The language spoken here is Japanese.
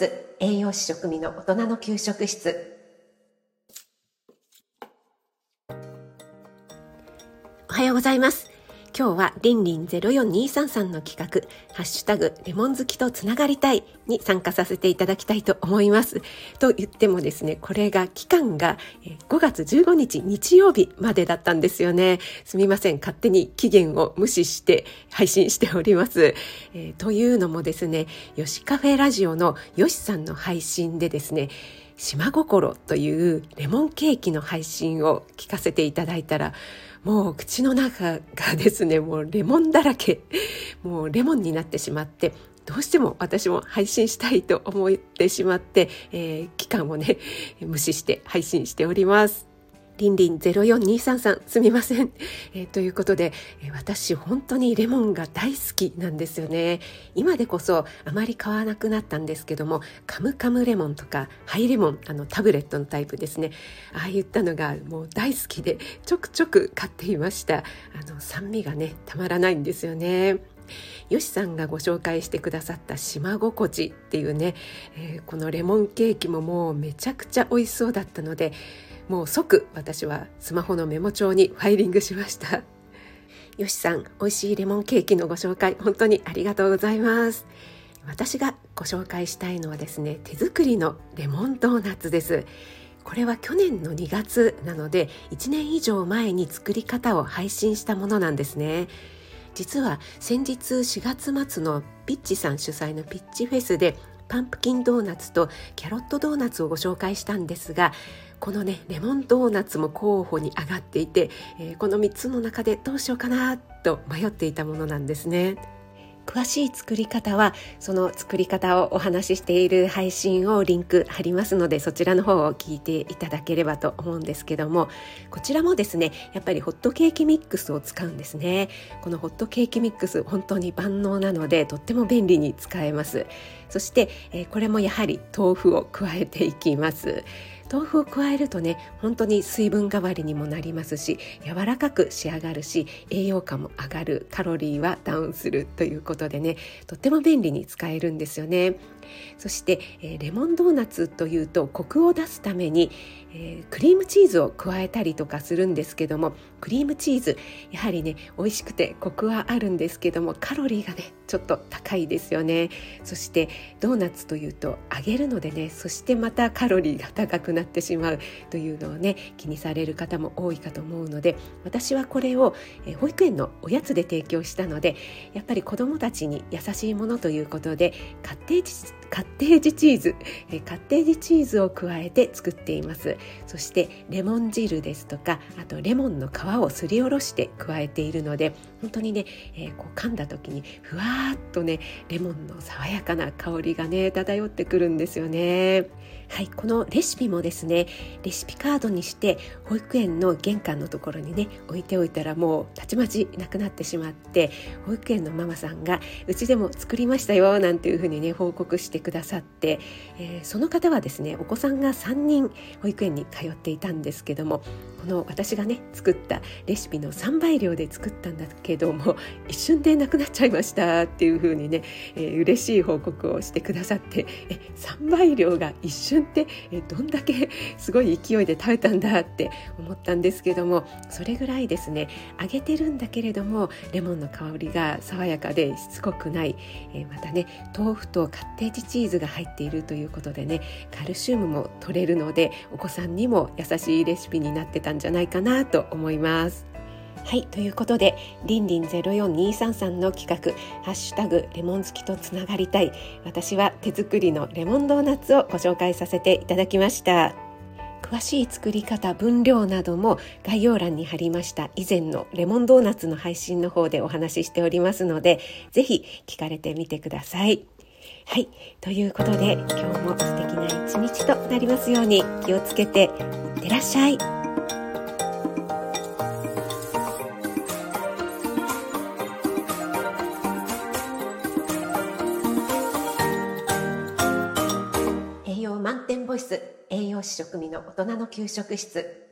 ス栄養士食味の大人の給食室。おはようございます。今日はリンリン04233の企画ハッシュタグレモン好きとつながりたいに参加させていただきたいと思います。と言ってもですねこれが期間が5月15日日曜日までだったんですよね。すみません勝手に期限を無視して配信しております、えー、というのもですねよしカフェラジオのよしさんの配信でですね島心というレモンケーキの配信を聞かせていただいたらもう口の中がですねもうレモンだらけ もうレモンになってしまってどうしても私も配信したいと思ってしまって、えー、期間をね無視して配信しております。リンリン04233すみません、えー、ということで、えー、私本当にレモンが大好きなんですよね。今でこそあまり買わなくなったんですけどもカムカムレモンとかハイレモンあのタブレットのタイプですね。ああいったのがもう大好きでちょくちょく買っていました。あの酸味がねたまらないんですよね。よしさんがご紹介してくださった島心地っていうね、えー、このレモンケーキももうめちゃくちゃ美味しそうだったのでもう即私はスマホのメモ帳にファイリングしました。よしさん美味しいレモンケーキのご紹介本当にありがとうございます。私がご紹介したいのはですね手作りのレモンドーナツです。これは去年の2月なので1年以上前に作り方を配信したものなんですね。実は先日4月末のピッチさん主催のピッチフェスでパンプキンドーナツとキャロットドーナツをご紹介したんですがこのねレモンドーナツも候補に上がっていて、えー、この3つの中でどうしようかなと迷っていたものなんですね。詳しい作り方はその作り方をお話ししている配信をリンク貼りますのでそちらの方を聞いていただければと思うんですけどもこちらもですねやっぱりホットケーキミックスを使うんですね。このホットケーキミックス本当に万能なのでとっても便利に使えます。そして、え、これもやはり豆腐を加えていきます。豆腐を加えるとね本当に水分代わりにもなりますし柔らかく仕上がるし栄養価も上がるカロリーはダウンするということでねとっても便利に使えるんですよね。そして、えー、レモンドーナツというとコクを出すために、えー、クリームチーズを加えたりとかするんですけどもクリームチーズやはりね美味しくてコクはあるんですけどもカロリーがねちょっと高いですよね。そしてドーナツというと揚げるのでねそしてまたカロリーが高くなってしまうというのをね気にされる方も多いかと思うので私はこれを、え、保育園のおやつで提供したのでやっぱり子どもたちに優しいものということでカッテージカッテージチーズ、えカッテージチーズを加えて作っています。そしてレモン汁ですとかあとレモンの皮をすりおろして加えているので本当にね、えー、こう噛んだ時にふわーっとねレモンの爽やかな香りがね漂ってくるんですよね。はいこのレシピもですねレシピカードにして保育園の玄関のところにね置いておいたらもうたちまちなくなってしまって保育園のママさんがうちでも作りましたよなんていうふうにね報告してくださって、えー、その方はですねお子さんが3人保育園に通っていたんですけどもこの私がね作ったレシピの3倍量で作ったんだけども一瞬でなくなっちゃいましたっていうふうにね、えー、嬉しい報告をしてくださってえ3倍量が一瞬ってどんだけすごい勢いで食べたんだって思ったんですけどもそれぐらいですね揚げてるんだけれどもレモンの香りが爽やかでしつこくない、えまたね豆腐とカッテージチーズが入っているということでねカルシウムも取れるのでお子さんにも優しいレシピになってたんじゃないかなと思います。はい、ということで、りんりん04233の企画、ハッシュタグレモン好きとつながりたい。私は手作りのレモンドーナツをご紹介させていただきました。詳しい作り方、分量なども概要欄に貼りました以前のレモンドーナツの配信の方でお話ししておりますので、ぜひ聞かれてみてください。はい、ということで今日も素敵な一日となりますように気をつけていってらっしゃい。栄養士食味の大人の給食室。